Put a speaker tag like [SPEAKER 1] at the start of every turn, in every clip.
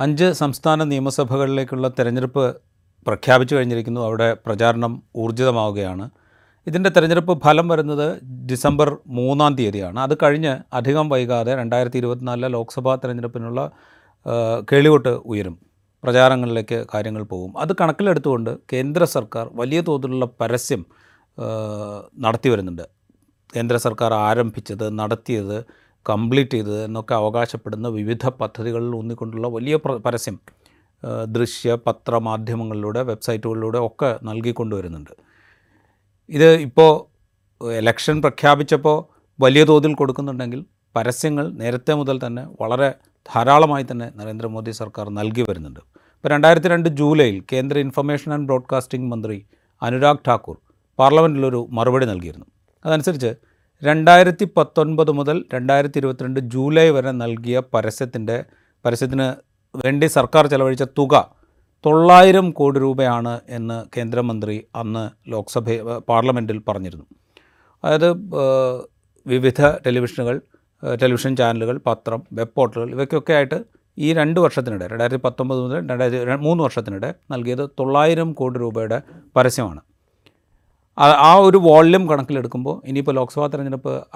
[SPEAKER 1] അഞ്ച് സംസ്ഥാന നിയമസഭകളിലേക്കുള്ള തെരഞ്ഞെടുപ്പ് പ്രഖ്യാപിച്ചു കഴിഞ്ഞിരിക്കുന്നു. അവിടെ പ്രചാരണം ഊർജിതമാവുകയാണ്. ഇതിന്റെ തെരഞ്ഞെടുപ്പ് ഫലം വരുന്നത് ഡിസംബർ മൂന്നാം തീയതിയാണ്. അത് കഴിഞ്ഞ് അധികം വൈകാതെ രണ്ടായിരത്തി ഇരുപത്തിനാലിലെ ലോക്സഭാ തെരഞ്ഞെടുപ്പിനുള്ള കേളിവോട്ട് ഉയരും. പ്രചാരങ്ങളിലേക്ക് കാര്യങ്ങൾ പോകും. അത് കണക്കിലെടുത്തുകൊണ്ട് കേന്ദ്ര സർക്കാർ വലിയ തോതിലുള്ള പരസ്യം നടത്തി വരുന്നുണ്ട് കേന്ദ്ര സർക്കാർ ആരംഭിച്ചത് നടത്തിയത് കംപ്ലീറ്റ് ചെയ്തത് എന്നൊക്കെ അവകാശപ്പെടുന്ന വിവിധ പദ്ധതികളിൽ ഊന്നിക്കൊണ്ടുള്ള വലിയ പരസ്യം ദൃശ്യ പത്രമാധ്യമങ്ങളിലൂടെ വെബ്സൈറ്റുകളിലൂടെ ഒക്കെ നൽകിക്കൊണ്ടുവരുന്നുണ്ട്. ഇത് ഇപ്പോൾ ഇലക്ഷൻ പ്രഖ്യാപിച്ചപ്പോൾ വലിയ തോതിൽ കൊടുക്കുന്നുണ്ടെങ്കിൽ പരസ്യങ്ങൾ നേരത്തെ മുതൽ തന്നെ വളരെ ധാരാളമായി തന്നെ നരേന്ദ്രമോദി സർക്കാർ നൽകി വരുന്നുണ്ട്. ഇപ്പോൾ രണ്ടായിരത്തി രണ്ട് ജൂലൈയിൽ കേന്ദ്ര ഇൻഫർമേഷൻ ആൻഡ് ബ്രോഡ്കാസ്റ്റിംഗ് മന്ത്രി അനുരാഗ് ഠാക്കൂർ പാർലമെന്റിലൊരു മറുപടി നൽകിയിരുന്നു. അതനുസരിച്ച് രണ്ടായിരത്തി പത്തൊൻപത് മുതൽ രണ്ടായിരത്തി ഇരുപത്തിരണ്ട് ജൂലൈ വരെ നൽകിയ പരസ്യത്തിന്റെ പരസ്യത്തിന് വേണ്ടി സർക്കാർ ചെലവഴിച്ച തുക തൊള്ളായിരം കോടി രൂപയാണ് എന്ന് കേന്ദ്രമന്ത്രി അന്ന് ലോക്സഭ പാർലമെന്റിൽ പറഞ്ഞിരുന്നു. അതായത് വിവിധ ടെലിവിഷനുകൾ ടെലിവിഷൻ ചാനലുകൾ പത്രം വെബ് പോർട്ടലുകൾ ഇവയ്ക്കൊക്കെ ആയിട്ട് ഈ രണ്ട് വർഷത്തിനിടെ രണ്ടായിരത്തി പത്തൊമ്പത് മുതൽ രണ്ടായിരത്തി മൂന്ന് വർഷത്തിനിടെ നൽകിയത് തൊള്ളായിരം കോടി രൂപയുടെ പരസ്യമാണ്. ആ- ഒരു വോള്യം കണക്കിലെടുക്കുമ്പോൾ ഇനിയിപ്പോൾ ലോക്സഭാ തെരഞ്ഞെടുപ്പ്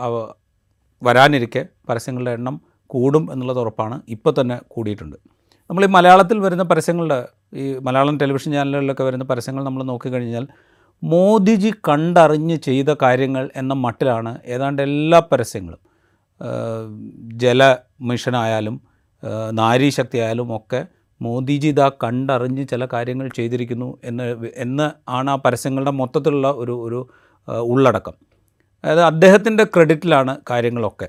[SPEAKER 1] വരാനിരിക്കെ പരസ്യങ്ങളുടെ എണ്ണം കൂടും എന്നുള്ളത് ഉറപ്പാണ്. ഇപ്പോൾ തന്നെ കൂടിയിട്ടുണ്ട്. നമ്മൾ ഈ മലയാളത്തിൽ വരുന്ന പരസ്യങ്ങളുടെ ഈ മലയാളം ടെലിവിഷൻ ചാനലുകളിലൊക്കെ വരുന്ന പരസ്യങ്ങൾ നമ്മൾ നോക്കിക്കഴിഞ്ഞാൽ മോദിജി കണ്ടറിഞ്ഞ് ചെയ്ത കാര്യങ്ങൾ എന്ന മട്ടിലാണ് ഏതാണ്ട് എല്ലാ പരസ്യങ്ങളും. ജല മിഷനായാലും നാരീശക്തി ആയാലും ഒക്കെ മോദിജി ഇതാ കണ്ടറിഞ്ഞ് ചില കാര്യങ്ങൾ ചെയ്തിരിക്കുന്നു എന്ന് എന്ന് ആണ് ആ പരസ്യങ്ങളുടെ മൊത്തത്തിലുള്ള ഒരു ഒരു ഉള്ളടക്കം. അതായത് അദ്ദേഹത്തിന്റെ ക്രെഡിറ്റിലാണ് കാര്യങ്ങളൊക്കെ.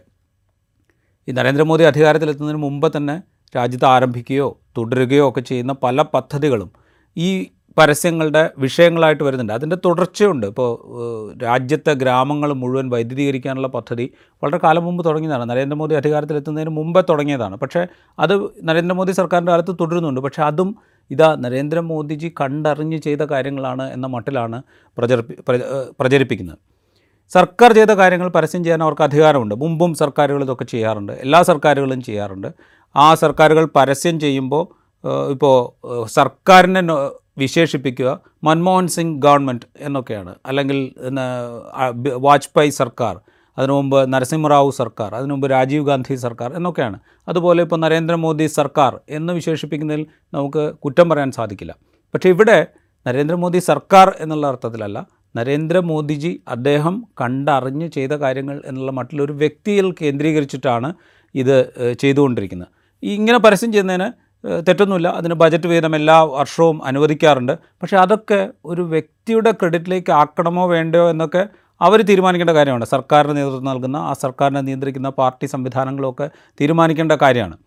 [SPEAKER 1] ഈ നരേന്ദ്രമോദി അധികാരത്തിലെത്തുന്നതിന് മുമ്പ് തന്നെ രാജ്യത്ത് ആരംഭിക്കുകയോ തുടരുകയോ ഒക്കെ ചെയ്യുന്ന പല പദ്ധതികളും ഈ പരസ്യങ്ങളുടെ വിഷയങ്ങളായിട്ട് വരുന്നുണ്ട്. അതിന്റെ തുടർച്ചയുണ്ട്. ഇപ്പോൾ രാജ്യത്തെ ഗ്രാമങ്ങൾ മുഴുവൻ വൈദ്യുതീകരിക്കാനുള്ള പദ്ധതി വളരെ കാലം മുമ്പ് തുടങ്ങിയതാണ്. നരേന്ദ്രമോദി അധികാരത്തിലെത്തുന്നതിന് മുമ്പേ തുടങ്ങിയതാണ്. പക്ഷേ അത് നരേന്ദ്രമോദി സർക്കാരിന്റെ കാലത്ത് തുടരുന്നുണ്ട്. പക്ഷേ അതും ഇതാ നരേന്ദ്രമോദിജി കണ്ടറിഞ്ഞ് ചെയ്ത കാര്യങ്ങളാണ് എന്ന മട്ടിലാണ് പ്രചരിപ്പി പ്രചരിപ്പിക്കുന്നത്. സർക്കാർ ചെയ്ത കാര്യങ്ങൾ പരസ്യം ചെയ്യാൻ അവർക്ക് അധികാരമുണ്ട്. മുമ്പും സർക്കാരുകൾ ഇതൊക്കെ ചെയ്യാറുണ്ട്. എല്ലാ സർക്കാരുകളും ചെയ്യാറുണ്ട്. ആ സർക്കാരുകൾ പരസ്യം ചെയ്യുമ്പോൾ ഇപ്പോൾ സർക്കാരിനെ വിശേഷിപ്പിക്കുക. മൻമോഹൻ സിംഗ് ഗവൺമെന്റ് എന്നൊക്കെയാണ്. അല്ലെങ്കിൽ വാജ്പേയി സർക്കാർ അതിനു മുമ്പ് നരസിംഹറാവു സർക്കാർ അതിനു മുമ്പ് രാജീവ് ഗാന്ധി സർക്കാർ എന്നൊക്കെയാണ്. അതുപോലെ ഇപ്പോൾ നരേന്ദ്രമോദി സർക്കാർ എന്ന് വിശേഷിപ്പിക്കുന്നതിൽ നമുക്ക് കുറ്റം പറയാൻ സാധിക്കില്ല. പക്ഷേ ഇവിടെ നരേന്ദ്രമോദി സർക്കാർ എന്നുള്ള അർത്ഥത്തിലല്ല. നരേന്ദ്രമോദിജി അദ്ദേഹം കണ്ടറിഞ്ഞ് ചെയ്ത കാര്യങ്ങൾ എന്നുള്ള മട്ടിലൊരു വ്യക്തിയിൽ കേന്ദ്രീകരിച്ചിട്ടാണ് ഇത് ചെയ്തുകൊണ്ടിരിക്കുന്നത്. ഇങ്ങനെ പരസ്യം ചെയ്യുന്നതിന് തെറ്റൊന്നുമില്ല. അതിന് ബജറ്റ് വീതം എല്ലാ വർഷവും അനുവദിക്കാറുണ്ട്. പക്ഷേ അതൊക്കെ ഒരു വ്യക്തിയുടെ ക്രെഡിറ്റിലേക്ക് ആക്കണമോ വേണ്ടയോ എന്നൊക്കെ അവർ തീരുമാനിക്കേണ്ട കാര്യമാണ്. സർക്കാരിന് നേതൃത്വം നൽകുന്ന ആ സർക്കാരിനെ നിയന്ത്രിക്കുന്ന പാർട്ടി സംവിധാനങ്ങളൊക്കെ തീരുമാനിക്കേണ്ട കാര്യമാണ്.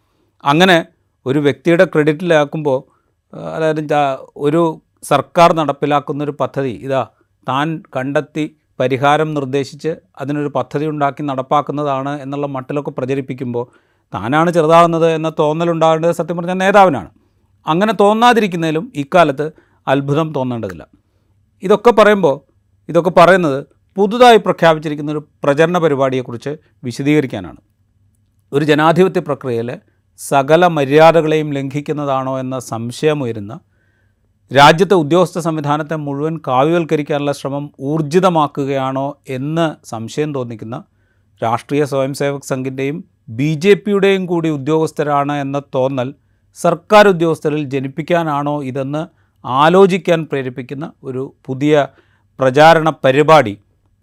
[SPEAKER 1] അങ്ങനെ ഒരു വ്യക്തിയുടെ ക്രെഡിറ്റിലാക്കുമ്പോൾ അതായത് ഒരു സർക്കാർ നടപ്പിലാക്കുന്നൊരു പദ്ധതി ഇതാ താൻ കണ്ടെത്തി പരിഹാരം നിർദ്ദേശിച്ച് അതിനൊരു പദ്ധതി ഉണ്ടാക്കി നടപ്പാക്കുന്നതാണ് എന്നുള്ള മട്ടിലൊക്കെ പ്രചരിപ്പിക്കുമ്പോൾ താനാണ് ചെറുതാകുന്നത് എന്ന തോന്നലുണ്ടാകേണ്ടത് സത്യം പറഞ്ഞാൽ നേതാവിനാണ്. അങ്ങനെ തോന്നാതിരിക്കുന്നതിലും ഇക്കാലത്ത് അത്ഭുതം തോന്നേണ്ടതില്ല. ഇതൊക്കെ പറയുമ്പോൾ ഇതൊക്കെ പറയുന്നത് പുതുതായി പ്രഖ്യാപിച്ചിരിക്കുന്ന ഒരു പ്രചരണ പരിപാടിയെക്കുറിച്ച് വിശദീകരിക്കാനാണ്. ഒരു ജനാധിപത്യ പ്രക്രിയയിലെ സകല മര്യാദകളെയും ലംഘിക്കുന്നതാണോ എന്ന സംശയമുയരുന്ന രാജ്യത്തെ ഉദ്യോഗസ്ഥ സംവിധാനത്തെ മുഴുവൻ കാവ്യവൽക്കരിക്കാനുള്ള ശ്രമം ഊർജിതമാക്കുകയാണോ എന്ന് സംശയം തോന്നിക്കുന്ന രാഷ്ട്രീയ സ്വയംസേവക് സംഘിന്റെയും ബി ജെ പിയുടെയും കൂടി ഉദ്യോഗസ്ഥരാണ് എന്ന തോന്നൽ സർക്കാർ ഉദ്യോഗസ്ഥരിൽ ജനിപ്പിക്കാനാണോ ഇതെന്ന് ആലോചിക്കാൻ പ്രേരിപ്പിക്കുന്ന ഒരു പുതിയ പ്രചാരണ പരിപാടി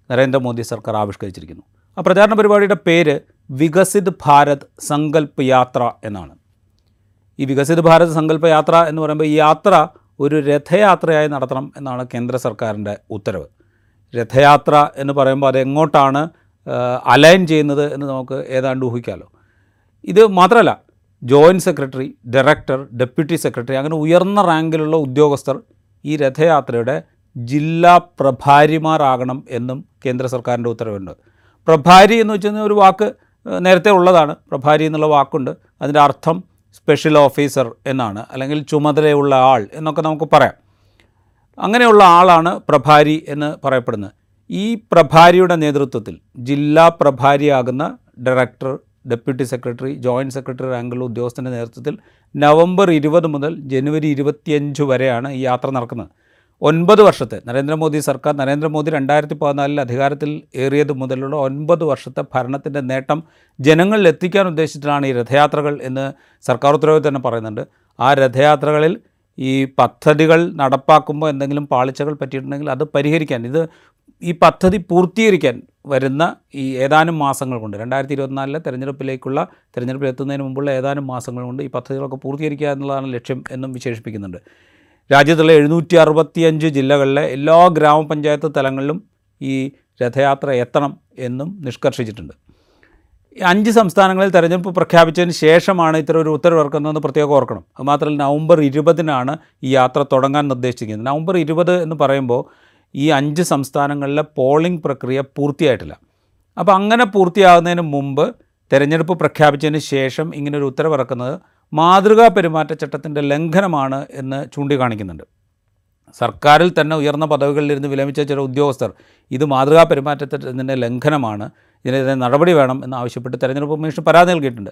[SPEAKER 1] നരേന്ദ്രമോദി സർക്കാർ ആവിഷ്കരിച്ചിരിക്കുന്നു. ആ പ്രചാരണ പരിപാടിയുടെ പേര് വികസിത് ഭാരത് സങ്കല്പ് യാത്ര എന്നാണ്. ഈ വികസിത് ഭാരത് സങ്കല്പ യാത്ര എന്ന് പറയുമ്പോൾ ഈ യാത്ര ഒരു രഥയാത്രയായി നടത്തണം എന്നാണ് കേന്ദ്ര സർക്കാരിന്റെ ഉത്തരവ്. രഥയാത്ര എന്ന് പറയുമ്പോൾ അത് എങ്ങോട്ടാണ് അലൈൻ ചെയ്യുന്നത് എന്ന് നമുക്ക് ഏതാണ്ട് ഊഹിക്കാമല്ലോ ഇത് മാത്രമല്ല joint secretary director deputy secretary അങ്ങനെ ഉയർന്ന റാങ്കിലുള്ള ഉദ്യോഗസ്ഥർ ഈ രഥയാത്രയുടെ ജില്ലാ പ്രഭാരിമാരാകണം എന്നും കേന്ദ്ര സർക്കാരിന്റെ ഉത്തരവുണ്ട്. പ്രഭാരി എന്ന് വെച്ചാൽ ഒരു വാക്ക് നേരത്തെ ഉള്ളതാണ്. പ്രഭാരി എന്നുള്ള വാക്കുണ്ട്. അതിന്റെ അർത്ഥം സ്പെഷ്യൽ ഓഫീസർ എന്നാണ്. അല്ലെങ്കിൽ ചുമതലയുള്ള ആൾ എന്നൊക്കെ നമുക്ക് പറയാം. അങ്ങനെയുള്ള ആളാണ് പ്രഭാരി എന്ന് പറയപ്പെടുന്നത്. ഈ പ്രഭാരിയുടെ നേതൃത്വത്തിൽ ജില്ലാ പ്രഭാരിയാകുന്ന director deputy secretary joint secretary റാങ്കിലുള്ള ഉദ്യോഗസ്ഥന്റെ നേതൃത്വത്തിൽ നവംബർ ഇരുപത് മുതൽ ജനുവരി ഇരുപത്തിയഞ്ച് വരെയാണ് ഈ യാത്ര നടക്കുന്നത്. ഒൻപത് വർഷത്തെ നരേന്ദ്രമോദി സർക്കാർ നരേന്ദ്രമോദി രണ്ടായിരത്തി പതിനാലിൽ അധികാരത്തിൽ ഏറിയത് മുതലുള്ള ഒൻപത് വർഷത്തെ ഭരണത്തിന്റെ നേട്ടം ജനങ്ങളിൽ എത്തിക്കാൻ ഉദ്ദേശിച്ചിട്ടാണ് ഈ രഥയാത്രകൾ എന്ന് സർക്കാർ ഉത്തരവിൽ തന്നെ പറയുന്നുണ്ട്. ആ രഥയാത്രകളിൽ ഈ പദ്ധതികൾ നടപ്പാക്കുമ്പോൾ എന്തെങ്കിലും പാളിച്ചകൾ പറ്റിയിട്ടുണ്ടെങ്കിൽ അത് പരിഹരിക്കാൻ ഇത് ഈ പദ്ധതി പൂർത്തീകരിക്കാൻ വരുന്ന ഈ ഏതാനും മാസങ്ങൾ കൊണ്ട് രണ്ടായിരത്തി ഇരുപത്തിനാലിലെ തെരഞ്ഞെടുപ്പിലേക്കുള്ള തെരഞ്ഞെടുപ്പിൽ എത്തുന്നതിന് മുമ്പുള്ള ഏതാനും മാസങ്ങൾ കൊണ്ട് ഈ പദ്ധതികളൊക്കെ പൂർത്തീകരിക്കുക എന്നുള്ളതാണ് ലക്ഷ്യം എന്നും വിശേഷിപ്പിക്കുന്നുണ്ട്. രാജ്യത്തുള്ള എഴുന്നൂറ്റി അറുപത്തിയഞ്ച് ജില്ലകളിലെ എല്ലാ ഗ്രാമപഞ്ചായത്ത് തലങ്ങളിലും ഈ രഥയാത്ര എത്തണം എന്നും നിഷ്കർഷിച്ചിട്ടുണ്ട്. അഞ്ച് സംസ്ഥാനങ്ങളിൽ തെരഞ്ഞെടുപ്പ് പ്രഖ്യാപിച്ചതിന് ശേഷമാണ് ഇത്തരം ഒരു ഉത്തരവ് ഇറക്കുന്നതെന്ന് പ്രത്യേകം ഓർക്കണം. അതുമാത്രമല്ല നവംബർ ഇരുപതിനാണ് ഈ യാത്ര തുടങ്ങാൻ നിർദ്ദേശിച്ചിരിക്കുന്നത്. നവംബർ ഇരുപത് എന്ന് പറയുമ്പോൾ ഈ അഞ്ച് സംസ്ഥാനങ്ങളിലെ പോളിംഗ് പ്രക്രിയ പൂർത്തിയായിട്ടില്ല. അപ്പോൾ അങ്ങനെ പൂർത്തിയാകുന്നതിന് മുമ്പ് തെരഞ്ഞെടുപ്പ് പ്രഖ്യാപിച്ചതിന് ശേഷം ഇങ്ങനൊരു ഒരു ഉത്തരവ് ഇറക്കുന്നത് മാതൃകാ പെരുമാറ്റച്ചട്ടത്തിന്റെ ലംഘനമാണ് എന്ന് ചൂണ്ടിക്കാണിക്കുന്നുണ്ട്. സർക്കാരിൽ തന്നെ ഉയർന്ന പദവികളിലിരുന്ന് വിലമിച്ച ചില ഉദ്യോഗസ്ഥർ ഇത് മാതൃകാ പെരുമാറ്റത്തിന്റെ ലംഘനമാണ് ഇതിനെതിരെ നടപടി വേണം എന്നാവശ്യപ്പെട്ട് തെരഞ്ഞെടുപ്പ് കമ്മീഷൻ പരാതി നൽകിയിട്ടുണ്ട്.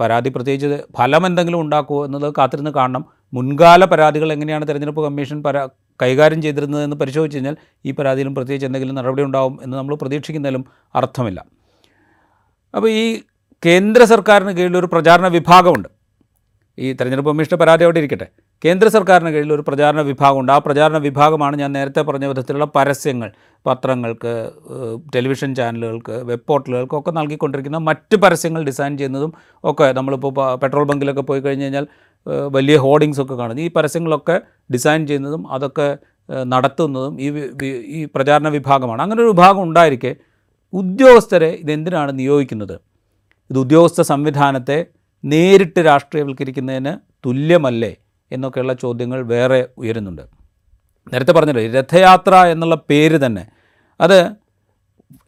[SPEAKER 1] പരാതി പ്രത്യേകിച്ച് ഫലം എന്തെങ്കിലും ഉണ്ടാക്കുമോ എന്നത് കാത്തിരുന്ന് കാണണം. മുൻകാല പരാതികൾ എങ്ങനെയാണ് തെരഞ്ഞെടുപ്പ് കമ്മീഷൻ പരാ കൈകാര്യം ചെയ്തിരുന്നതെന്ന് പരിശോധിച്ച് കഴിഞ്ഞാൽ ഈ പരാതിയിലും പ്രത്യേകിച്ച് എന്തെങ്കിലും നടപടി ഉണ്ടാവും എന്ന് നമ്മൾ പ്രതീക്ഷിക്കുന്നതിലും അർത്ഥമില്ല. അപ്പോൾ ഈ കേന്ദ്ര സർക്കാരിന് കീഴിലൊരു പ്രചാരണ വിഭാഗമുണ്ട്. ഈ തെരഞ്ഞെടുപ്പ് കമ്മീഷന്റെ പരാതി അവിടെ ഇരിക്കട്ടെ. കേന്ദ്ര സർക്കാരിന് കീഴിൽ ഒരു പ്രചാരണ വിഭാഗമുണ്ട്. ആ പ്രചാരണ വിഭാഗമാണ് ഞാൻ നേരത്തെ പറഞ്ഞ വിധത്തിലുള്ള പരസ്യങ്ങൾ പത്രങ്ങൾക്ക് ടെലിവിഷൻ ചാനലുകൾക്ക് വെബ് പോർട്ടലുകൾക്ക് ഒക്കെ നൽകിക്കൊണ്ടിരിക്കുന്ന മറ്റ് പരസ്യങ്ങൾ ഡിസൈൻ ചെയ്യുന്നതും ഒക്കെ നമ്മളിപ്പോൾ പെട്രോൾ ബങ്കിലൊക്കെ പോയി കഴിഞ്ഞ് കഴിഞ്ഞാൽ വലിയ ഹോർഡിങ്സ് ഒക്കെ കാണുന്നു. ഈ പരസ്യങ്ങളൊക്കെ ഡിസൈൻ ചെയ്യുന്നതും അതൊക്കെ നടത്തുന്നതും ഈ ഈ പ്രചാരണ വിഭാഗമാണ്. അങ്ങനെ ഒരു വിഭാഗം ഉണ്ടായിരിക്കെ ഉദ്യോഗസ്ഥരെ ഇതെന്തിനാണ് നിയോഗിക്കുന്നത്? ഇത് ഉദ്യോഗസ്ഥ സംവിധാനത്തെ നേരിട്ട് രാഷ്ട്രീയവൽക്കരിക്കുന്നതിന് തുല്യമല്ലേ എന്നൊക്കെയുള്ള ചോദ്യങ്ങൾ വേറെ ഉയരുന്നുണ്ട്. നേരത്തെ പറഞ്ഞല്ലോ രഥയാത്ര എന്നുള്ള പേര് തന്നെ. അത്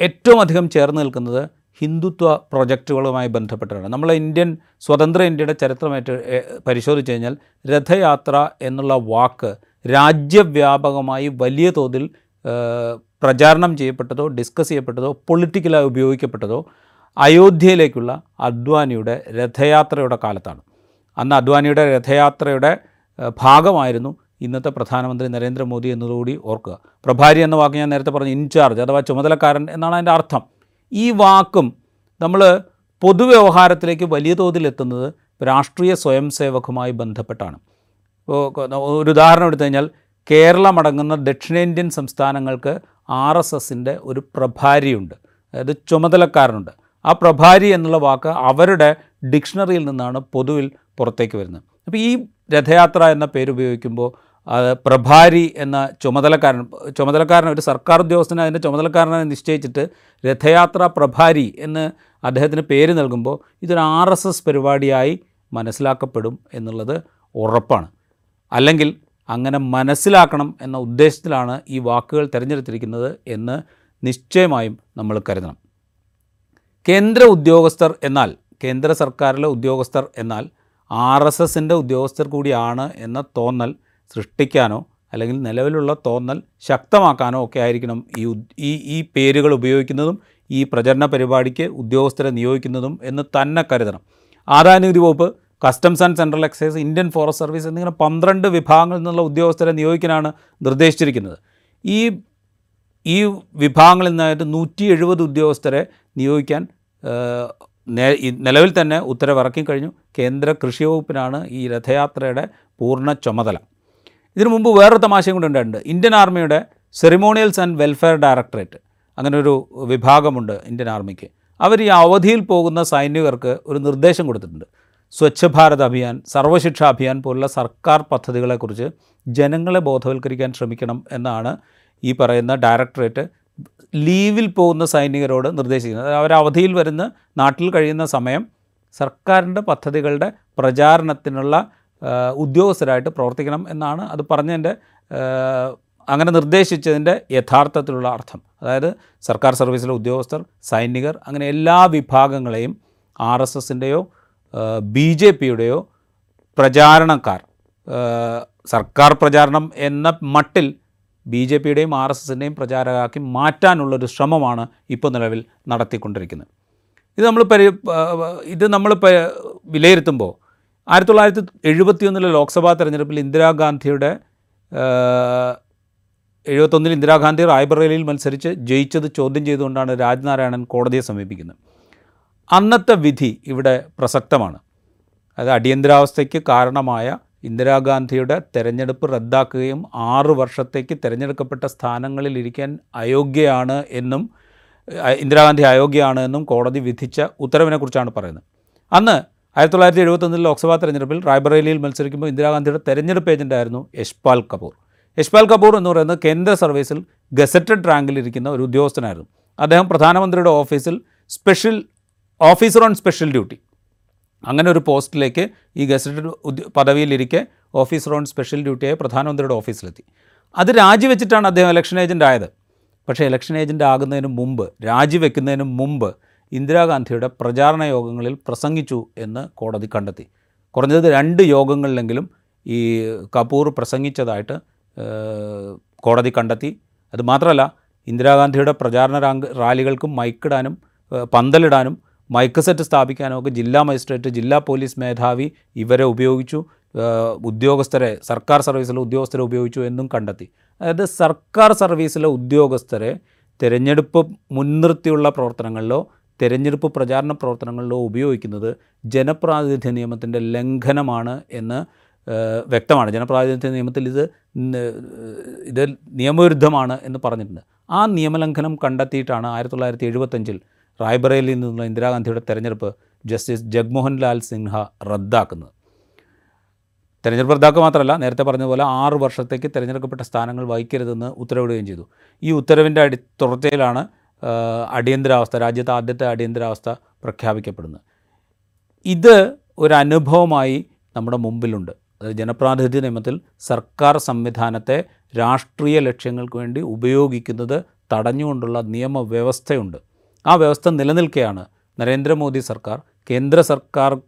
[SPEAKER 1] ഏറ്റവും അധികം ചേർന്ന് നിൽക്കുന്നത് ഹിന്ദുത്വ പ്രൊജക്റ്റുകളുമായി ബന്ധപ്പെട്ടാണ്. നമ്മൾ ഇന്ത്യൻ സ്വതന്ത്ര ഇന്ത്യയുടെ ചരിത്രമായിട്ട് പരിശോധിച്ച് കഴിഞ്ഞാൽ രഥയാത്ര എന്നുള്ള വാക്ക് രാജ്യവ്യാപകമായി വലിയ തോതിൽ പ്രചാരണം ചെയ്യപ്പെട്ടതോ ഡിസ്കസ് ചെയ്യപ്പെട്ടതോ പൊളിറ്റിക്കലായി ഉപയോഗിക്കപ്പെട്ടതോ അയോധ്യയിലേക്കുള്ള അദ്വാനിയുടെ രഥയാത്രയുടെ കാലത്താണ്. അന്ന് അദ്വാനിയുടെ രഥയാത്രയുടെ ഭാഗമായിരുന്നു ഇന്നത്തെ പ്രധാനമന്ത്രി നരേന്ദ്രമോദി എന്നതുകൂടി ഓർക്കുക. പ്രഭാരി എന്ന വാക്ക് ഞാൻ നേരത്തെ പറഞ്ഞു ഇൻചാർജ് അഥവാ ചുമതലക്കാരൻ എന്നാണ് അതിന്റെ അർത്ഥം. ഈ വാക്കും നമ്മൾ പൊതുവ്യവഹാരത്തിലേക്ക് വലിയ തോതിൽ എത്തുന്നത് രാഷ്ട്രീയ സ്വയം സേവകവുമായി ബന്ധപ്പെട്ടാണ് ഒരു ഉദാഹരണം എടുത്തു കഴിഞ്ഞാൽ കേരളമടങ്ങുന്ന ദക്ഷിണേന്ത്യൻ സംസ്ഥാനങ്ങൾക്ക് ആർ എസ് എസിന്റെ ഒരു പ്രഭാരിയുണ്ട്. അതായത് ചുമതലക്കാരനുണ്ട്. ആ പ്രഭാരി എന്നുള്ള വാക്ക് അവരുടെ ഡിക്ഷണറിയിൽ നിന്നാണ് പൊതുവിൽ പുറത്തേക്ക് വരുന്നത്. അപ്പോൾ ഈ രഥയാത്ര എന്ന പേര് ഉപയോഗിക്കുമ്പോൾ പ്രഭാരി എന്ന ചുമതലക്കാരൻ ചുമതലക്കാരൻ ഒരു സർക്കാർ ഉദ്യോഗസ്ഥനെ അതിന്റെ ചുമതലക്കാരനെ നിശ്ചയിച്ചിട്ട് രഥയാത്ര പ്രഭാരി എന്ന് അദ്ദേഹത്തിന് പേര് നൽകുമ്പോൾ ഇതൊരു ആർ എസ് എസ് പരിപാടിയായി മനസ്സിലാക്കപ്പെടും എന്നുള്ളത് ഉറപ്പാണ്. അല്ലെങ്കിൽ അങ്ങനെ മനസ്സിലാക്കണം എന്ന ഉദ്ദേശത്തിലാണ് ഈ വാക്കുകൾ തിരഞ്ഞെടുത്തിരിക്കുന്നത് എന്ന് നിശ്ചയമായും നമ്മൾ കരുതണം. കേന്ദ്ര ഉദ്യോഗസ്ഥർ എന്നാൽ കേന്ദ്ര സർക്കാരിലെ ഉദ്യോഗസ്ഥർ എന്നാൽ ആർ എസ് എസിന്റെ ഉദ്യോഗസ്ഥർ കൂടിയാണ് എന്ന തോന്നൽ സൃഷ്ടിക്കാനോ അല്ലെങ്കിൽ നിലവിലുള്ള തോന്നൽ ശക്തമാക്കാനോ ഒക്കെ ആയിരിക്കണം ഈ ഈ ഈ പേരുകൾ ഉപയോഗിക്കുന്നതും ഈ പ്രചരണ പരിപാടിക്ക് ഉദ്യോഗസ്ഥരെ നിയോഗിക്കുന്നതും എന്ന് തന്നെ കരുതണം. ആദായനികുതി വകുപ്പ് customs and central excise Indian forest service എന്നിങ്ങനെ പന്ത്രണ്ട് വിഭാഗങ്ങളിൽ നിന്നുള്ള ഉദ്യോഗസ്ഥരെ നിയോഗിക്കാനാണ് നിർദ്ദേശിച്ചിരിക്കുന്നത്. ഈ ഈ വിഭാഗങ്ങളിൽ നിന്നായിട്ട് നൂറ്റി എഴുപത് ഉദ്യോഗസ്ഥരെ നിയോഗിക്കാൻ നിലവിൽ തന്നെ ഉത്തരവിറക്കി കഴിഞ്ഞു കേന്ദ്ര കൃഷി വകുപ്പിനാണ് ഈ രഥയാത്രയുടെ പൂർണ ചുമതല. ഇതിനു മുമ്പ് വേറൊരു തമാശയും കൂടെ ഉണ്ടായിട്ടുണ്ട്. ഇന്ത്യൻ ആർമിയുടെ സെറിമോണിയൽസ് ആൻഡ് വെൽഫെയർ ഡയറക്ടറേറ്റ് അങ്ങനെ ഒരു വിഭാഗമുണ്ട് ഇന്ത്യൻ ആർമിക്ക്. അവർ ഈ അവധിയിൽ പോകുന്ന സൈനികർക്ക് ഒരു നിർദ്ദേശം കൊടുത്തിട്ടുണ്ട്. സ്വച്ഛ് ഭാരത് അഭിയാൻ സർവശിക്ഷ അഭിയാൻ പോലുള്ള സർക്കാർ പദ്ധതികളെക്കുറിച്ച് ജനങ്ങളെ ബോധവൽക്കരിക്കാൻ ശ്രമിക്കണം എന്നാണ് ഈ പറയുന്ന ഡയറക്ടറേറ്റ് ലീവിൽ പോകുന്ന സൈനികരോട് നിർദ്ദേശിക്കുന്നത്. അവർ അവധിയിൽ വരുന്ന നാട്ടിൽ കഴിയുന്ന സമയം സർക്കാരിന്റെ പദ്ധതികളുടെ പ്രചാരണത്തിനുള്ള ഉദ്യോഗസ്ഥരായിട്ട് പ്രവർത്തിക്കണം എന്നാണ് അത് പറഞ്ഞതിന്റെ അങ്ങനെ നിർദ്ദേശിച്ചതിന്റെ യഥാർത്ഥത്തിലുള്ള അർത്ഥം. അതായത് സർക്കാർ സർവീസിലെ ഉദ്യോഗസ്ഥർ സൈനികർ അങ്ങനെ എല്ലാ വിഭാഗങ്ങളെയും ആർ എസ് എസിന്റെയോ ബി ജെ പിയുടെയോ പ്രചാരണക്കാർ സർക്കാർ പ്രചാരണം എന്ന മട്ടിൽ ബി ജെ പിയുടെയും ആർ എസ് എസിന്റെയും പ്രചാരകാക്കി മാറ്റാനുള്ളൊരു ശ്രമമാണ് ഇപ്പോൾ നിലവിൽ നടത്തിക്കൊണ്ടിരിക്കുന്നത്. ഇത് നമ്മൾ പരി ഇത് നമ്മൾ വിലയിരുത്തുമ്പോൾ ആയിരത്തി തൊള്ളായിരത്തി എഴുപത്തിയൊന്നിലെ ലോക്സഭാ തെരഞ്ഞെടുപ്പിൽ ഇന്ദിരാഗാന്ധിയുടെ എഴുപത്തൊന്നിൽ ഇന്ദിരാഗാന്ധി റായ്ബറേലിയിൽ മത്സരിച്ച് ജയിച്ചത് ചോദ്യം ചെയ്തുകൊണ്ടാണ് രാജ്നാരായണൻ കോടതിയെ സമീപിക്കുന്നത്. അന്നത്തെ വിധി ഇവിടെ പ്രസക്തമാണ്. അത് അടിയന്തരാവസ്ഥയ്ക്ക് കാരണമായ ഇന്ദിരാഗാന്ധിയുടെ തെരഞ്ഞെടുപ്പ് റദ്ദാക്കുകയും ആറ് വർഷത്തേക്ക് തിരഞ്ഞെടുക്കപ്പെട്ട സ്ഥാനങ്ങളിൽ ഇരിക്കാൻ അയോഗ്യയാണ് എന്നും ഇന്ദിരാഗാന്ധി അയോഗ്യയാണ് എന്നും കോടതി വിധിച്ച ഉത്തരവിനെക്കുറിച്ചാണ് പറയുന്നത്. അന്ന് ആയിരത്തി തൊള്ളായിരത്തി എഴുപത്തൊന്നിൽ ലോക്സഭാ തെരഞ്ഞെടുപ്പിൽ റായ്ബറേലിയിൽ മത്സരിക്കുമ്പോൾ ഇന്ദിരാഗാന്ധിയുടെ തെരഞ്ഞെടുപ്പ് ഏജന്റായിരുന്നു യശ്പാൽ കപൂർ. യശ്പാൽ കപൂർ എന്ന് പറയുന്നത് കേന്ദ്ര സർവീസിൽ ഗസറ്റഡ് റാങ്കിൽ ഇരിക്കുന്ന ഒരു ഉദ്യോഗസ്ഥനായിരുന്നു. അദ്ദേഹം പ്രധാനമന്ത്രിയുടെ ഓഫീസിൽ special officer on special duty. അങ്ങനെ ഒരു പോസ്റ്റിലേക്ക് ഈ ഗസറ്റഡ് പദവിയിലിരിക്കെ ഓഫീസർ ഓൺ സ്പെഷ്യൽ ഡ്യൂട്ടിയായി പ്രധാനമന്ത്രിയുടെ ഓഫീസിലെത്തി. അത് രാജിവെച്ചിട്ടാണ് അദ്ദേഹം ഇലക്ഷൻ ഏജന്റ് ആയത് പക്ഷേ ഇലക്ഷൻ ഏജന്റ് ആകുന്നതിന് മുമ്പ് രാജിവെക്കുന്നതിന് മുമ്പ് ഇന്ദിരാഗാന്ധിയുടെ പ്രചാരണ യോഗങ്ങളിൽ പ്രസംഗിച്ചു എന്ന് കോടതി കണ്ടെത്തി. കുറഞ്ഞത് രണ്ട് യോഗങ്ങളിലെങ്കിലും ഈ കപൂർ പ്രസംഗിച്ചതായിട്ട് കോടതി കണ്ടെത്തി. അതുമാത്രമല്ല ഇന്ദിരാഗാന്ധിയുടെ പ്രചാരണ റാലികൾക്കും മൈക്കിടാനും പന്തലിടാനും മൈക്ക് സെറ്റ് സ്ഥാപിക്കാനും ഒക്കെ ജില്ലാ മജിസ്ട്രേറ്റ് ജില്ലാ പോലീസ് മേധാവി ഇവരെ ഉപയോഗിച്ചു. ഉദ്യോഗസ്ഥരെ സർക്കാർ സർവീസിലെ ഉദ്യോഗസ്ഥരെ ഉപയോഗിച്ചു എന്നും കണ്ടെത്തി. അതായത് സർക്കാർ സർവീസിലെ ഉദ്യോഗസ്ഥരെ തിരഞ്ഞെടുപ്പ് മുൻനിർത്തിയുള്ള പ്രവർത്തനങ്ങളിലോ തിരഞ്ഞെടുപ്പ് പ്രചാരണ പ്രവർത്തനങ്ങളിലോ ഉപയോഗിക്കുന്നത് ജനപ്രാതിനിധ്യ നിയമത്തിന്റെ ലംഘനമാണ് എന്ന് വ്യക്തമാണ്. ജനപ്രാതിനിധ്യ നിയമത്തിൽ ഇത് ഇത് നിയമവിരുദ്ധമാണ് എന്ന് പറഞ്ഞിട്ടുണ്ട്. ആ നിയമലംഘനം കണ്ടെത്തിയിട്ടാണ് ആയിരത്തി തൊള്ളായിരത്തി എഴുപത്തഞ്ചിൽ റായ്ബറേലിയിൽ നിന്നുള്ള ഇന്ദിരാഗാന്ധിയുടെ തെരഞ്ഞെടുപ്പ് ജസ്റ്റിസ് ജഗ്മോഹൻ ലാൽ സിൻഹ റദ്ദാക്കുന്നത്. തെരഞ്ഞെടുപ്പ് റദ്ദാക്കുക മാത്രമല്ല നേരത്തെ പറഞ്ഞതുപോലെ ആറ് വർഷത്തേക്ക് തിരഞ്ഞെടുക്കപ്പെട്ട സ്ഥാനങ്ങൾ വഹിക്കരുതെന്ന് ഉത്തരവിടുകയും ചെയ്തു. ഈ ഉത്തരവിന്റെ അടി തുടർച്ചയിലാണ് അടിയന്തരാവസ്ഥ രാജ്യത്തെ ആദ്യത്തെ അടിയന്തരാവസ്ഥ പ്രഖ്യാപിക്കപ്പെടുന്നത്. ഇത് ഒരനുഭവമായി നമ്മുടെ മുമ്പിലുണ്ട്. അതായത് ജനപ്രാതിനിധ്യ നിയമത്തിൽ സർക്കാർ സംവിധാനത്തെ രാഷ്ട്രീയ ലക്ഷ്യങ്ങൾക്ക് വേണ്ടി ഉപയോഗിക്കുന്നത് തടഞ്ഞുകൊണ്ടുള്ള നിയമവ്യവസ്ഥയുണ്ട്. ആ വ്യവസ്ഥ നിലനിൽക്കെയാണ് നരേന്ദ്രമോദി സർക്കാർ കേന്ദ്ര സർക്കാർ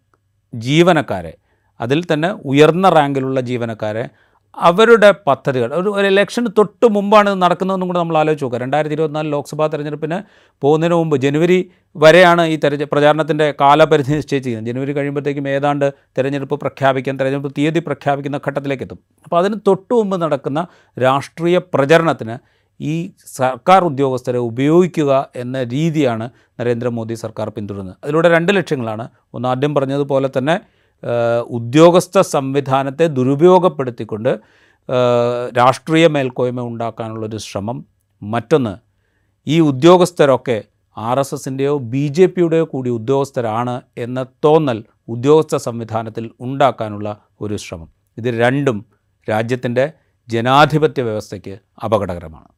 [SPEAKER 1] ജീവനക്കാരെ അതിൽ തന്നെ ഉയർന്ന റാങ്കിലുള്ള ജീവനക്കാരെ അവരുടെ പദ്ധതികൾ. ഒരു ഒരു ഇലക്ഷന് തൊട്ട് മുമ്പാണ് ഇത് നടക്കുന്നതെന്നും കൂടെ നമ്മൾ ആലോചിച്ച് നോക്കുക. രണ്ടായിരത്തി ഇരുപത്തിനാല് ലോക്സഭാ തെരഞ്ഞെടുപ്പിന് പോകുന്നതിന് മുമ്പ് ജനുവരി വരെയാണ് ഈ തെരഞ്ഞ പ്രചാരണത്തിന്റെ കാലപരിധി നിശ്ചയിച്ചിരിക്കുന്നത്. ജനുവരി കഴിയുമ്പോഴത്തേക്കും ഏതാണ്ട് തെരഞ്ഞെടുപ്പ് പ്രഖ്യാപിക്കാൻ തെരഞ്ഞെടുപ്പ് തീയതി പ്രഖ്യാപിക്കുന്ന ഘട്ടത്തിലേക്ക് എത്തും അപ്പോൾ അതിന് തൊട്ട് മുമ്പ് നടക്കുന്ന രാഷ്ട്രീയ പ്രചരണത്തിന് ഈ സർക്കാർ ഉദ്യോഗസ്ഥരെ ഉപയോഗിക്കുക എന്ന രീതിയാണ് നരേന്ദ്രമോദി സർക്കാർ പിന്തുടരുന്നത്. അതിലൂടെ രണ്ട് ലക്ഷ്യങ്ങളാണ്. ഒന്ന് ആദ്യം പറഞ്ഞതുപോലെ തന്നെ ഉദ്യോഗസ്ഥ സംവിധാനത്തെ ദുരുപയോഗപ്പെടുത്തിക്കൊണ്ട് രാഷ്ട്രീയ മേൽക്കോയ്മ ഉണ്ടാക്കാനുള്ളൊരു ശ്രമം. മറ്റൊന്ന് ഈ ഉദ്യോഗസ്ഥരൊക്കെ ആർ എസ് എസിന്റെയോ ബി ജെ പിയുടെയോ കൂടി ഉദ്യോഗസ്ഥരാണ് എന്ന തോന്നൽ ഉദ്യോഗസ്ഥ സംവിധാനത്തിൽ ഉണ്ടാക്കാനുള്ള ഒരു ശ്രമം. ഇത് രണ്ടും രാജ്യത്തിന്റെ ജനാധിപത്യ വ്യവസ്ഥയ്ക്ക് അപകടകരമാണ്.